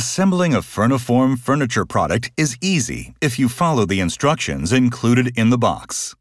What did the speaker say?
Assembling a Furniform furniture product is easy if you follow the instructions included in the box.